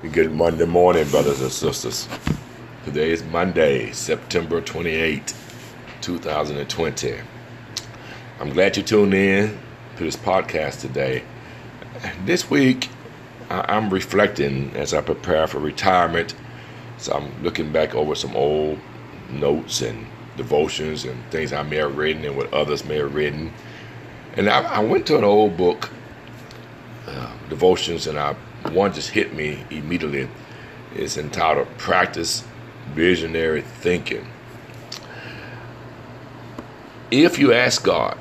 Good Monday morning, brothers and sisters. Today is Monday, September 28, 2020. I'm glad you tuned in to this podcast today. This week, I'm reflecting as I prepare for retirement. So I'm looking back over some old notes and devotions and things I may have written and what others may have written. And I, I went to an old book, uh, devotions, and I one just hit me immediately. It's entitled Practice Visionary Thinking. If you ask God,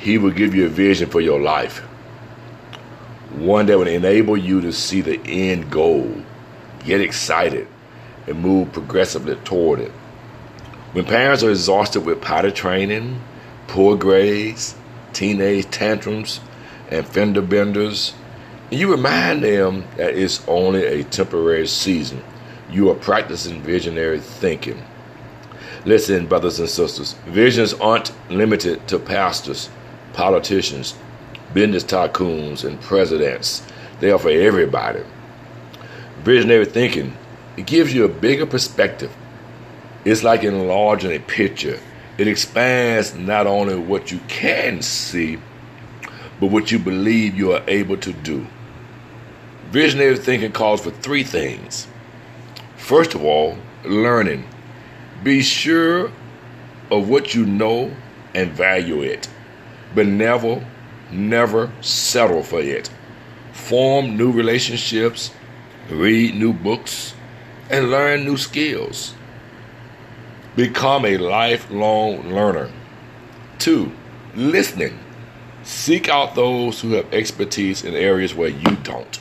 He will give you a vision for your life, one that will enable you to see the end goal, get excited, and move progressively toward it. When parents are exhausted with potty training, poor grades, teenage tantrums, and fender benders, you remind them that it's only a temporary season. You are practicing visionary thinking. Listen, brothers and sisters, visions aren't limited to pastors, politicians, business tycoons, and presidents. They are for everybody. Visionary thinking, it gives you a bigger perspective. It's like enlarging a picture. It expands not only what you can see, but what you believe you are able to do. Visionary thinking calls for three things. First of all, learning. Be sure of what you know and value it, but never, never settle for it. Form new relationships, read new books, and learn new skills. Become a lifelong learner. Two, listening. Seek out those who have expertise in areas where you don't.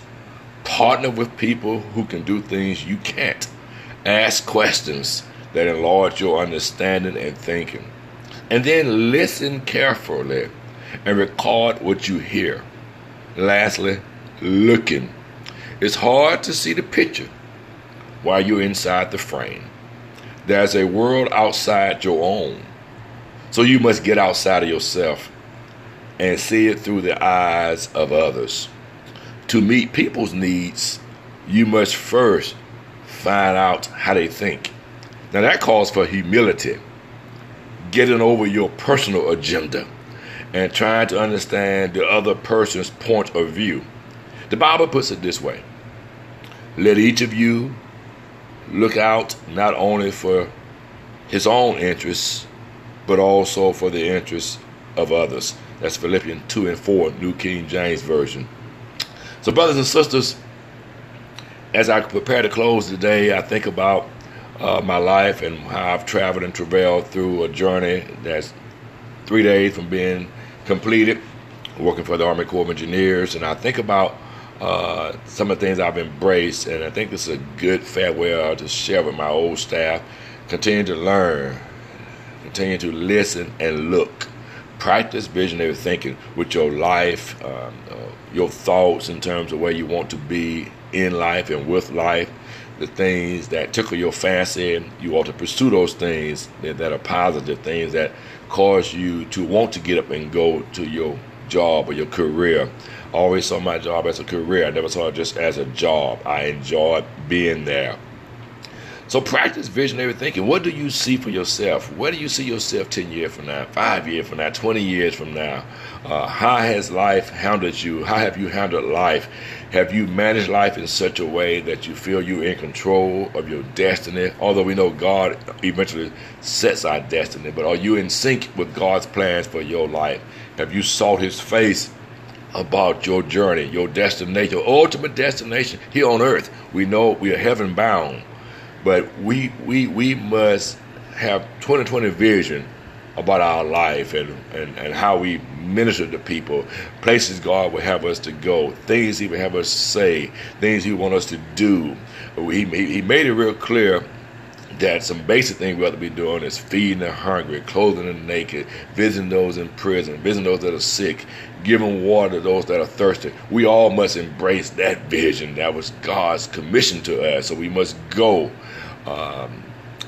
Partner with people who can do things you can't. Ask questions that enlarge your understanding and thinking. And then listen carefully and record what you hear. Lastly, looking. It's hard to see the picture while you're inside the frame. There's a world outside your own. So you must get outside of yourself and see it through the eyes of others. To meet people's needs, you must first find out how they think. Now, that calls for humility, getting over your personal agenda, and trying to understand the other person's point of view. The Bible puts it this way Let each of you look out not only for his own interests, but also for the interests of others. That's Philippians 2 and 4, New King James Version. So, brothers and sisters, as I prepare to close today, I think about uh, my life and how I've traveled and travailed through a journey that's three days from being completed, working for the Army Corps of Engineers. And I think about uh, some of the things I've embraced, and I think this is a good farewell to share with my old staff. Continue to learn, continue to listen and look. Practice visionary thinking with your life, um, uh, your thoughts in terms of where you want to be in life and with life. The things that tickle your fancy, you ought to pursue those things that, that are positive, things that cause you to want to get up and go to your job or your career. I always saw my job as a career. I never saw it just as a job. I enjoyed being there. So practice visionary thinking. What do you see for yourself? Where do you see yourself 10 years from now, 5 years from now, 20 years from now? Uh, how has life handled you? How have you handled life? Have you managed life in such a way that you feel you're in control of your destiny? Although we know God eventually sets our destiny, but are you in sync with God's plans for your life? Have you sought His face about your journey, your destination, your ultimate destination here on earth? We know we are heaven bound but we we we must have 2020 vision about our life and, and, and how we minister to people, places God will have us to go, things He will have us say, things He want us to do. He, he made it real clear that some basic things we ought to be doing is feeding the hungry, clothing the naked, visiting those in prison, visiting those that are sick, giving water to those that are thirsty. We all must embrace that vision. That was God's commission to us. So we must go um,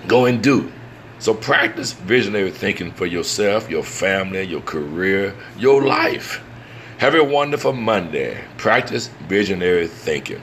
go and do. So practice visionary thinking for yourself, your family, your career, your life. Have a wonderful Monday. Practice visionary thinking.